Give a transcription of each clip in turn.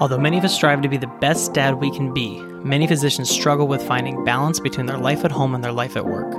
Although many of us strive to be the best dad we can be, many physicians struggle with finding balance between their life at home and their life at work.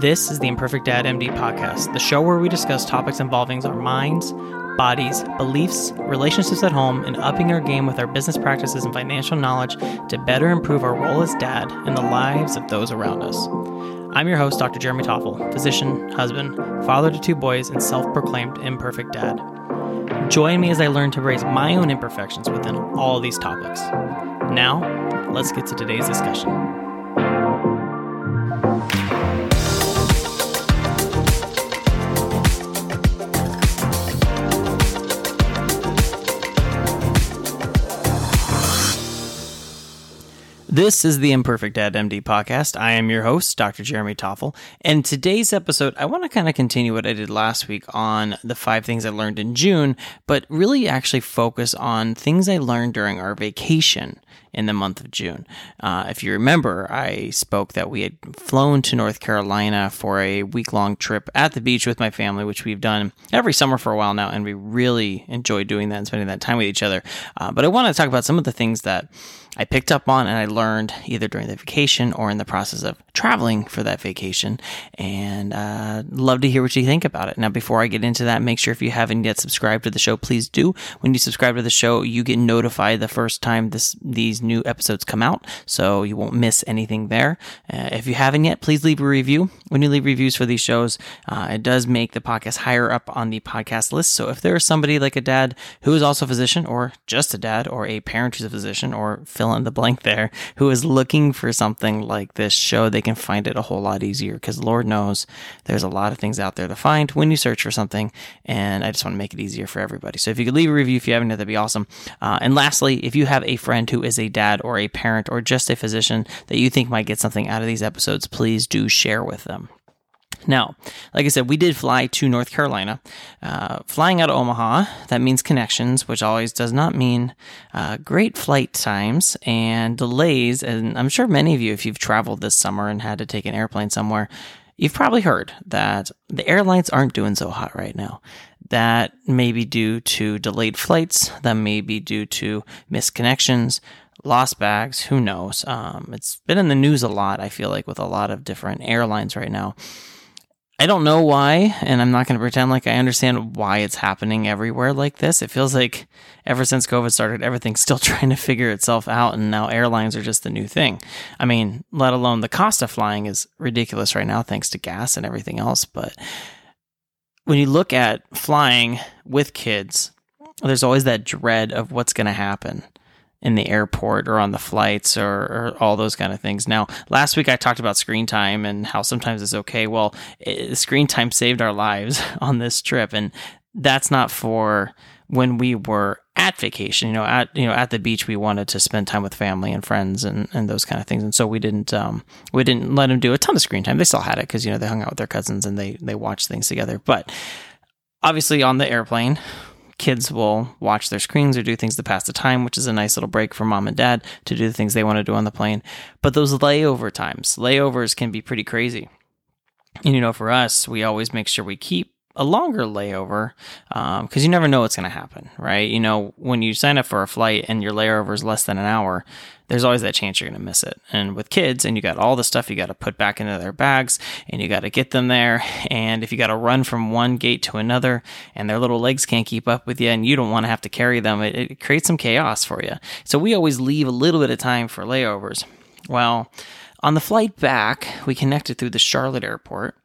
This is the Imperfect Dad MD podcast, the show where we discuss topics involving our minds, bodies, beliefs, relationships at home, and upping our game with our business practices and financial knowledge to better improve our role as dad and the lives of those around us. I'm your host, Dr. Jeremy Toffel, physician, husband, father to two boys, and self proclaimed imperfect dad. Join me as I learn to embrace my own imperfections within all these topics. Now, let's get to today's discussion. This is the Imperfect Dad MD podcast. I am your host, Dr. Jeremy Toffel. And today's episode, I want to kind of continue what I did last week on the five things I learned in June, but really actually focus on things I learned during our vacation in the month of June. Uh, if you remember, I spoke that we had flown to North Carolina for a week long trip at the beach with my family, which we've done every summer for a while now, and we really enjoy doing that and spending that time with each other. Uh, but I want to talk about some of the things that I picked up on and I learned either during the vacation or in the process of traveling for that vacation. And uh, love to hear what you think about it. Now, before I get into that, make sure if you haven't yet subscribed to the show, please do. When you subscribe to the show, you get notified the first time this these new episodes come out, so you won't miss anything there. Uh, if you haven't yet, please leave a review. When you leave reviews for these shows, uh, it does make the podcast higher up on the podcast list. So if there is somebody like a dad who is also a physician, or just a dad, or a parent who's a physician, or fill in the blank there, who is looking for something like this show, they can find it a whole lot easier because Lord knows there's a lot of things out there to find when you search for something. And I just want to make it easier for everybody. So if you could leave a review if you haven't, that'd be awesome. Uh, and lastly, if you have a friend who is a dad or a parent or just a physician that you think might get something out of these episodes, please do share with them. Now, like I said, we did fly to North Carolina. Uh, flying out of Omaha, that means connections, which always does not mean uh, great flight times and delays. And I'm sure many of you, if you've traveled this summer and had to take an airplane somewhere, you've probably heard that the airlines aren't doing so hot right now. That may be due to delayed flights, that may be due to missed connections, lost bags, who knows. Um, it's been in the news a lot, I feel like, with a lot of different airlines right now. I don't know why, and I'm not going to pretend like I understand why it's happening everywhere like this. It feels like ever since COVID started, everything's still trying to figure itself out, and now airlines are just the new thing. I mean, let alone the cost of flying is ridiculous right now, thanks to gas and everything else. But when you look at flying with kids, there's always that dread of what's going to happen in the airport or on the flights or, or, all those kind of things. Now, last week I talked about screen time and how sometimes it's okay. Well, it, screen time saved our lives on this trip, and that's not for when we were at vacation. You know, at you know at the beach, we wanted to spend time with family and friends and, and those kind of things, and so we didn't um, we didn't let them do a ton of screen time. They still had it because you know they hung out with their cousins and they they watched things together, but. Obviously, on the airplane, kids will watch their screens or do things to pass the time, which is a nice little break for mom and dad to do the things they want to do on the plane. But those layover times, layovers can be pretty crazy. And you know, for us, we always make sure we keep a longer layover because um, you never know what's going to happen, right? You know, when you sign up for a flight and your layover is less than an hour, there's always that chance you're going to miss it. And with kids, and you got all the stuff you got to put back into their bags and you got to get them there. And if you got to run from one gate to another and their little legs can't keep up with you and you don't want to have to carry them, it, it creates some chaos for you. So we always leave a little bit of time for layovers. Well, on the flight back, we connected through the Charlotte airport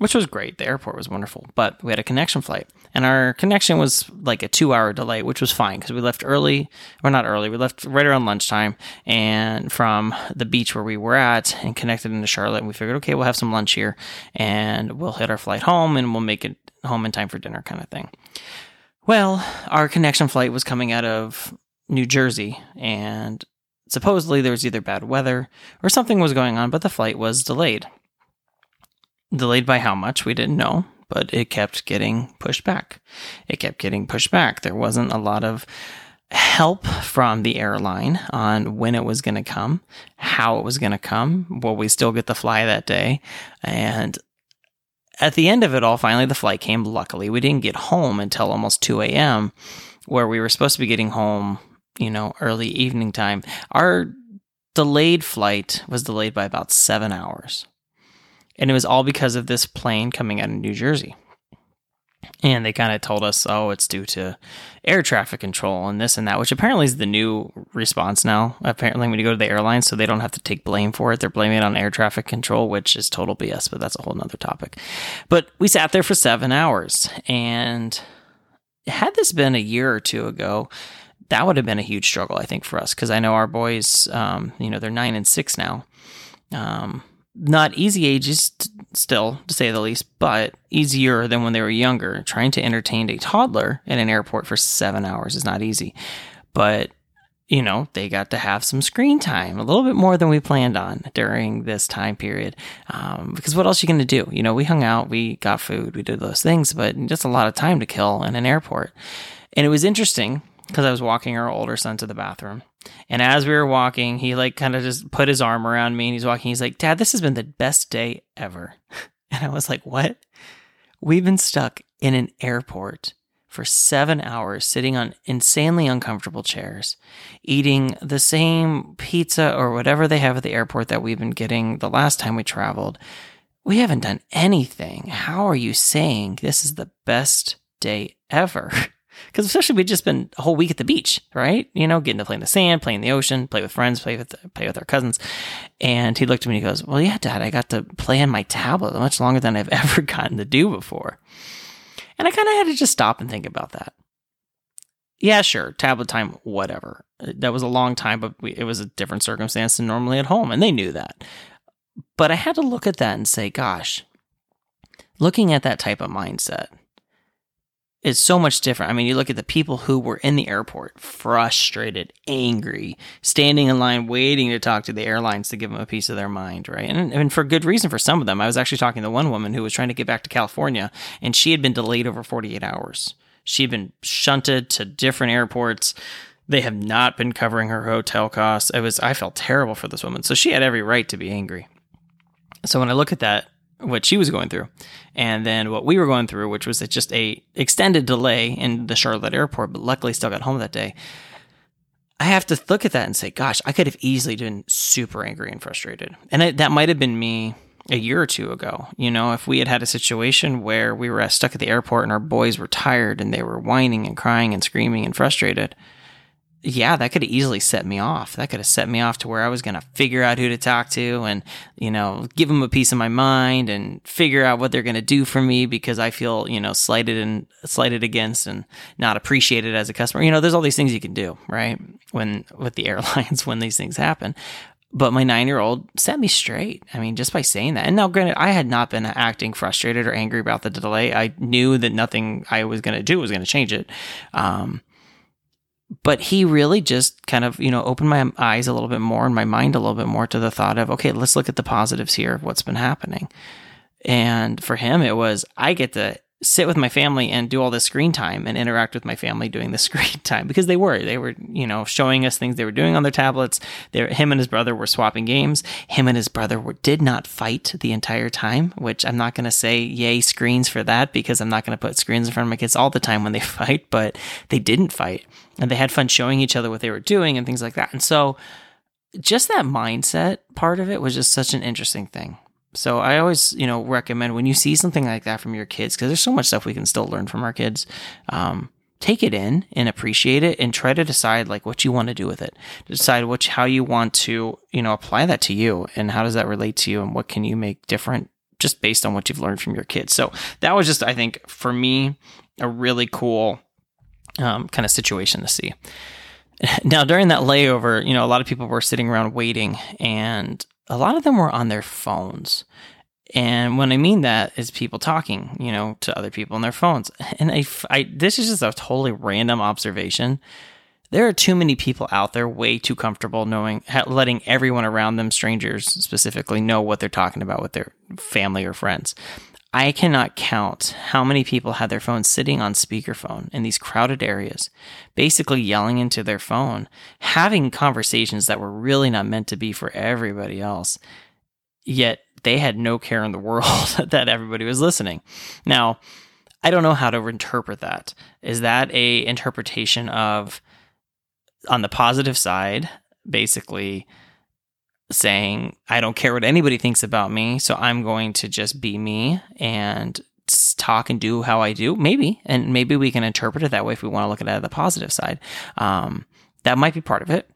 which was great. The airport was wonderful, but we had a connection flight, and our connection was like a two-hour delay, which was fine because we left early, or not early. We left right around lunchtime, and from the beach where we were at, and connected into Charlotte. And we figured, okay, we'll have some lunch here, and we'll hit our flight home, and we'll make it home in time for dinner, kind of thing. Well, our connection flight was coming out of New Jersey, and supposedly there was either bad weather or something was going on, but the flight was delayed. Delayed by how much, we didn't know, but it kept getting pushed back. It kept getting pushed back. There wasn't a lot of help from the airline on when it was going to come, how it was going to come. Will we still get the fly that day? And at the end of it all, finally, the flight came. Luckily, we didn't get home until almost 2 a.m., where we were supposed to be getting home you know, early evening time. Our delayed flight was delayed by about seven hours. And it was all because of this plane coming out of New Jersey. And they kind of told us, oh, it's due to air traffic control and this and that, which apparently is the new response now. Apparently, when you go to the airline, so they don't have to take blame for it. They're blaming it on air traffic control, which is total BS, but that's a whole nother topic. But we sat there for seven hours. And had this been a year or two ago, that would have been a huge struggle, I think, for us because I know our boys, um, you know, they're nine and six now. Um, not easy ages t- still, to say the least, but easier than when they were younger. Trying to entertain a toddler in an airport for seven hours is not easy. But, you know, they got to have some screen time, a little bit more than we planned on during this time period. Um, because what else are you going to do? You know, we hung out, we got food, we did those things, but just a lot of time to kill in an airport. And it was interesting because I was walking our older son to the bathroom. And as we were walking, he like kind of just put his arm around me and he's walking. He's like, Dad, this has been the best day ever. And I was like, What? We've been stuck in an airport for seven hours, sitting on insanely uncomfortable chairs, eating the same pizza or whatever they have at the airport that we've been getting the last time we traveled. We haven't done anything. How are you saying this is the best day ever? Because especially we'd just been a whole week at the beach, right? You know, getting to play in the sand, play in the ocean, play with friends, play with play with our cousins. And he looked at me and he goes, "Well, yeah, Dad, I got to play on my tablet much longer than I've ever gotten to do before." And I kind of had to just stop and think about that. Yeah, sure, tablet time, whatever. That was a long time, but we, it was a different circumstance than normally at home, and they knew that. But I had to look at that and say, "Gosh." Looking at that type of mindset, is so much different. I mean, you look at the people who were in the airport, frustrated, angry, standing in line, waiting to talk to the airlines to give them a piece of their mind, right? And, and for good reason for some of them. I was actually talking to one woman who was trying to get back to California, and she had been delayed over 48 hours. She had been shunted to different airports. They have not been covering her hotel costs. It was I felt terrible for this woman. So she had every right to be angry. So when I look at that, what she was going through, and then what we were going through, which was just a extended delay in the Charlotte airport, but luckily still got home that day. I have to look at that and say, gosh, I could have easily been super angry and frustrated, and that might have been me a year or two ago. You know, if we had had a situation where we were stuck at the airport and our boys were tired and they were whining and crying and screaming and frustrated, yeah, that could have easily set me off. That could have set me off to where I was going to figure out who to talk to and, you know, give them a piece of my mind and figure out what they're going to do for me because I feel, you know, slighted and slighted against and not appreciated as a customer. You know, there's all these things you can do, right? When with the airlines, when these things happen. But my nine year old set me straight. I mean, just by saying that. And now, granted, I had not been acting frustrated or angry about the delay. I knew that nothing I was going to do was going to change it. Um, but he really just kind of you know opened my eyes a little bit more and my mind a little bit more to the thought of okay let's look at the positives here of what's been happening. And for him it was i get to sit with my family and do all this screen time and interact with my family doing the screen time because they were they were you know showing us things they were doing on their tablets. They him and his brother were swapping games. Him and his brother were, did not fight the entire time which i'm not going to say yay screens for that because i'm not going to put screens in front of my kids all the time when they fight but they didn't fight. And they had fun showing each other what they were doing and things like that. And so just that mindset part of it was just such an interesting thing so I always, you know, recommend when you see something like that from your kids, because there's so much stuff we can still learn from our kids. Um, take it in and appreciate it, and try to decide like what you want to do with it. Decide which how you want to, you know, apply that to you, and how does that relate to you, and what can you make different just based on what you've learned from your kids. So that was just, I think, for me, a really cool um, kind of situation to see. Now, during that layover, you know, a lot of people were sitting around waiting, and a lot of them were on their phones. And when I mean that is people talking, you know, to other people on their phones. And I, I, this is just a totally random observation. There are too many people out there way too comfortable knowing, letting everyone around them, strangers specifically, know what they're talking about with their family or friends. I cannot count how many people had their phones sitting on speakerphone in these crowded areas, basically yelling into their phone, having conversations that were really not meant to be for everybody else. Yet they had no care in the world that everybody was listening. Now, I don't know how to interpret that. Is that a interpretation of on the positive side, basically saying, I don't care what anybody thinks about me, so I'm going to just be me and talk and do how I do. Maybe, and maybe we can interpret it that way if we want to look at it at the positive side. Um, that might be part of it.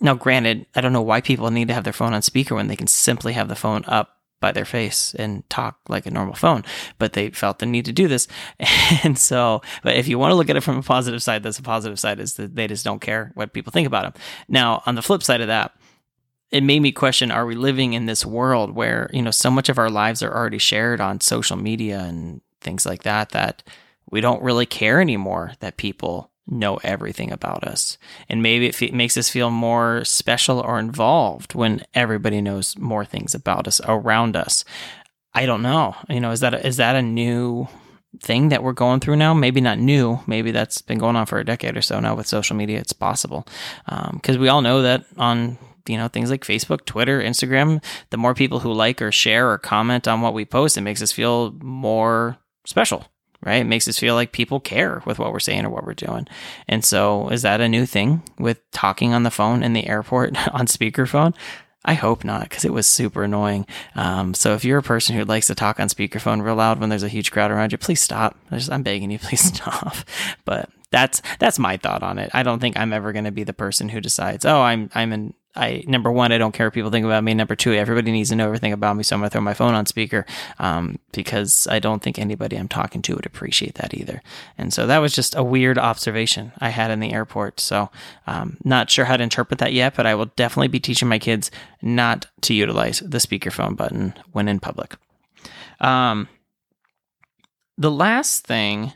Now, granted, I don't know why people need to have their phone on speaker when they can simply have the phone up by their face and talk like a normal phone, but they felt the need to do this. And so, but if you want to look at it from a positive side, that's a positive side is that they just don't care what people think about them. Now, on the flip side of that, it made me question are we living in this world where, you know, so much of our lives are already shared on social media and things like that that we don't really care anymore that people know everything about us. And maybe it makes us feel more special or involved when everybody knows more things about us around us. I don't know. You know, is that a, is that a new thing that we're going through now? Maybe not new. Maybe that's been going on for a decade or so now with social media. It's possible because um, we all know that on you know things like Facebook, Twitter, Instagram, the more people who like or share or comment on what we post, it makes us feel more special right? It makes us feel like people care with what we're saying or what we're doing. And so, is that a new thing with talking on the phone in the airport on speakerphone? I hope not, because it was super annoying. Um, so if you're a person who likes to talk on speakerphone real loud when there's a huge crowd around you, please stop. I'm begging you, please stop. But that's that's my thought on it. I don't think I'm ever going to be the person who decides, oh, I'm I'm in I number one, I don't care what people think about me. Number two, everybody needs to know everything about me, so I'm gonna throw my phone on speaker um, because I don't think anybody I'm talking to would appreciate that either. And so that was just a weird observation I had in the airport. So um, not sure how to interpret that yet, but I will definitely be teaching my kids not to utilize the speakerphone button when in public. Um, the last thing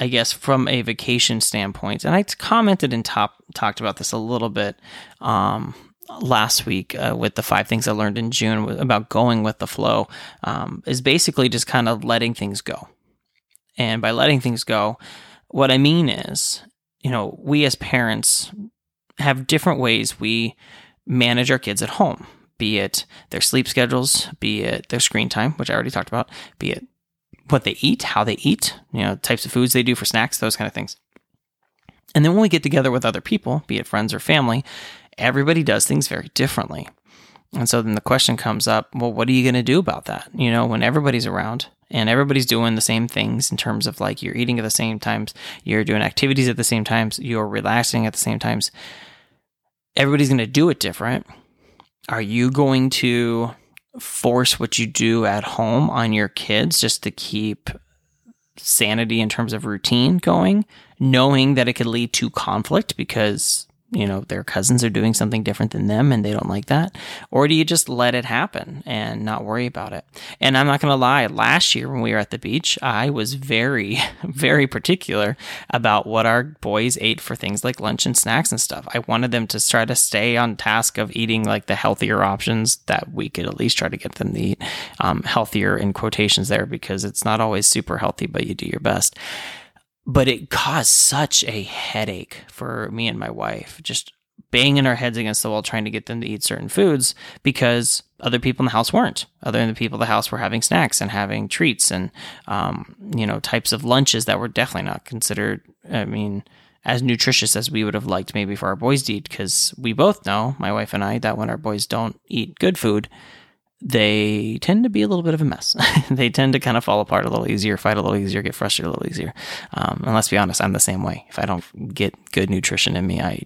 I guess from a vacation standpoint, and I commented and top talked about this a little bit um, last week uh, with the five things I learned in June about going with the flow, um, is basically just kind of letting things go. And by letting things go, what I mean is, you know, we as parents have different ways we manage our kids at home, be it their sleep schedules, be it their screen time, which I already talked about, be it what they eat, how they eat, you know, types of foods they do for snacks, those kind of things. And then when we get together with other people, be it friends or family, everybody does things very differently. And so then the question comes up, well, what are you going to do about that? You know, when everybody's around and everybody's doing the same things in terms of like you're eating at the same times, you're doing activities at the same times, you're relaxing at the same times. Everybody's going to do it different. Are you going to force what you do at home on your kids just to keep sanity in terms of routine going, knowing that it could lead to conflict because you know their cousins are doing something different than them and they don't like that? Or do you just let it happen and not worry about it? And i'm not going to lie last year when we were at the beach i was very very particular about what our boys ate for things like lunch and snacks and stuff. I wanted them to try to stay on task of eating like the healthier options that we could at least try to get them to eat um, healthier in quotations there because it's not always super healthy but you do your best but it caused such a headache for me and my wife, just banging our heads against the wall trying to get them to eat certain foods because other people in the house weren't. Other than the people in the house were having snacks and having treats and, um, you know, types of lunches that were definitely not considered, I mean, as nutritious as we would have liked maybe for our boys to eat because we both know, my wife and I, that when our boys don't eat good food, they tend to be a little bit of a mess. they tend to kind of fall apart a little easier, fight a little easier, get frustrated a little easier. Um, and let's be honest, I'm the same way. If I don't get good nutrition in me, I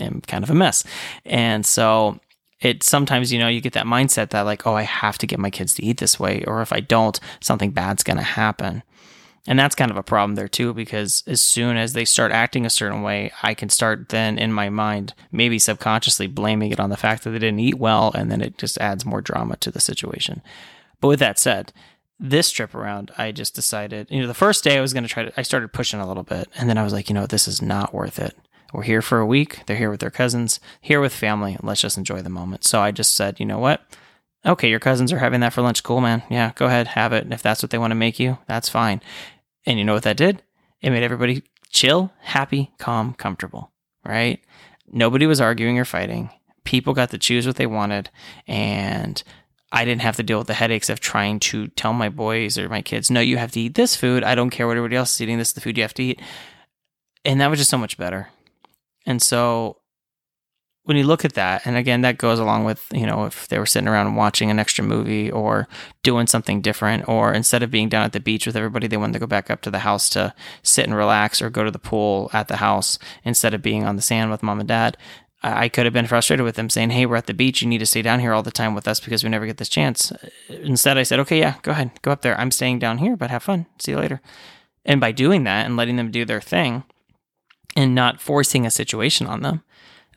am kind of a mess. And so it sometimes, you know, you get that mindset that like, oh, I have to get my kids to eat this way, or if I don't, something bad's going to happen. And that's kind of a problem there too, because as soon as they start acting a certain way, I can start then in my mind, maybe subconsciously blaming it on the fact that they didn't eat well, and then it just adds more drama to the situation. But with that said, this trip around, I just decided, you know, the first day I was going to try to, I started pushing a little bit, and then I was like, you know, this is not worth it. We're here for a week. They're here with their cousins, here with family. Let's just enjoy the moment. So I just said, you know what? Okay, your cousins are having that for lunch. Cool, man. Yeah, go ahead, have it. If that's what they want to make you, that's fine. And you know what that did? It made everybody chill, happy, calm, comfortable, right? Nobody was arguing or fighting. People got to choose what they wanted. And I didn't have to deal with the headaches of trying to tell my boys or my kids, no, you have to eat this food. I don't care what everybody else is eating. This is the food you have to eat. And that was just so much better. And so when you look at that, and again, that goes along with, you know, if they were sitting around watching an extra movie or doing something different, or instead of being down at the beach with everybody, they wanted to go back up to the house to sit and relax or go to the pool at the house instead of being on the sand with mom and dad. I could have been frustrated with them saying, Hey, we're at the beach. You need to stay down here all the time with us because we never get this chance. Instead, I said, Okay, yeah, go ahead, go up there. I'm staying down here, but have fun. See you later. And by doing that and letting them do their thing and not forcing a situation on them,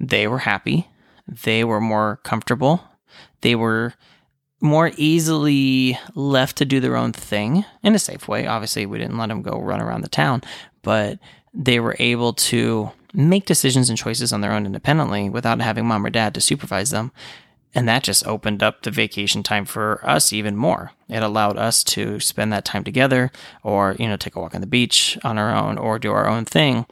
they were happy. They were more comfortable. They were more easily left to do their own thing in a safe way. Obviously, we didn't let them go run around the town, but they were able to make decisions and choices on their own independently without having mom or dad to supervise them. And that just opened up the vacation time for us even more. It allowed us to spend that time together or, you know, take a walk on the beach on our own or do our own thing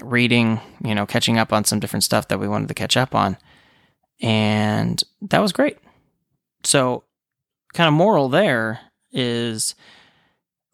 reading, you know, catching up on some different stuff that we wanted to catch up on. And that was great. So, kind of moral there is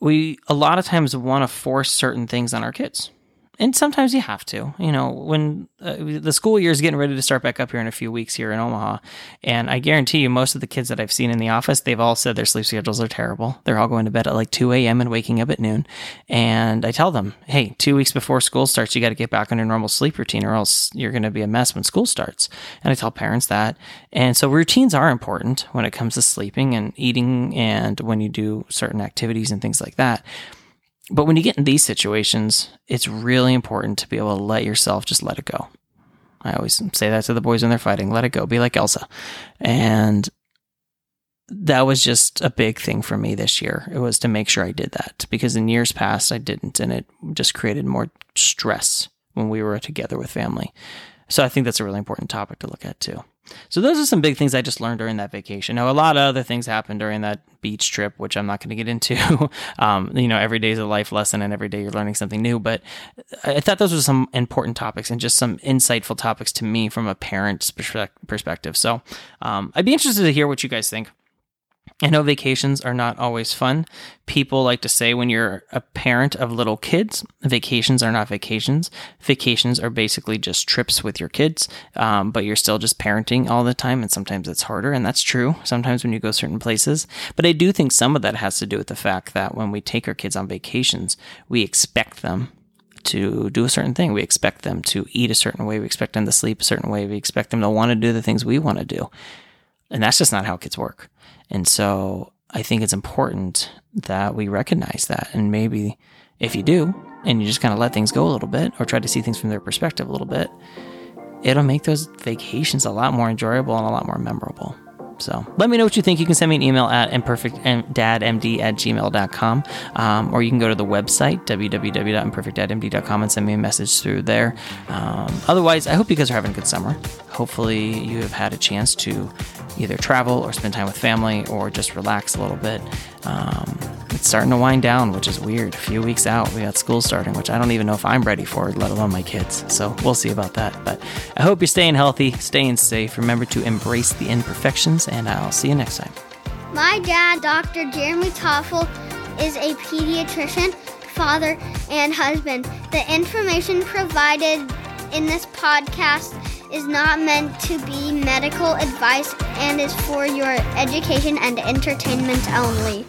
we a lot of times want to force certain things on our kids and sometimes you have to. You know, when uh, the school year is getting ready to start back up here in a few weeks here in Omaha, and I guarantee you, most of the kids that I've seen in the office, they've all said their sleep schedules are terrible. They're all going to bed at like 2 a.m. and waking up at noon. And I tell them, hey, two weeks before school starts, you got to get back on your normal sleep routine, or else you're going to be a mess when school starts. And I tell parents that. And so routines are important when it comes to sleeping and eating, and when you do certain activities and things like that. But when you get in these situations, it's really important to be able to let yourself just let it go. I always say that to the boys when they're fighting let it go, be like Elsa. And that was just a big thing for me this year. It was to make sure I did that because in years past I didn't, and it just created more stress when we were together with family. So I think that's a really important topic to look at too. So those are some big things I just learned during that vacation. Now a lot of other things happened during that beach trip, which I'm not going to get into. um, you know, every day is a life lesson, and every day you're learning something new. But I thought those were some important topics and just some insightful topics to me from a parent's perspective. So um, I'd be interested to hear what you guys think. I know vacations are not always fun. People like to say when you're a parent of little kids, vacations are not vacations. Vacations are basically just trips with your kids, um, but you're still just parenting all the time, and sometimes it's harder, and that's true. Sometimes when you go certain places, but I do think some of that has to do with the fact that when we take our kids on vacations, we expect them to do a certain thing. We expect them to eat a certain way. We expect them to sleep a certain way. We expect them to want to do the things we want to do. And that's just not how kids work. And so I think it's important that we recognize that. And maybe if you do, and you just kind of let things go a little bit or try to see things from their perspective a little bit, it'll make those vacations a lot more enjoyable and a lot more memorable. So let me know what you think. You can send me an email at imperfectdadmd at gmail.com, um, or you can go to the website, www.imperfectdadmd.com, and send me a message through there. Um, otherwise, I hope you guys are having a good summer. Hopefully, you have had a chance to either travel or spend time with family or just relax a little bit. Um, it's starting to wind down, which is weird. A few weeks out, we got school starting, which I don't even know if I'm ready for, let alone my kids. So we'll see about that. But I hope you're staying healthy, staying safe. Remember to embrace the imperfections, and I'll see you next time. My dad, Dr. Jeremy Toffel, is a pediatrician, father, and husband. The information provided in this podcast is not meant to be medical advice and is for your education and entertainment only.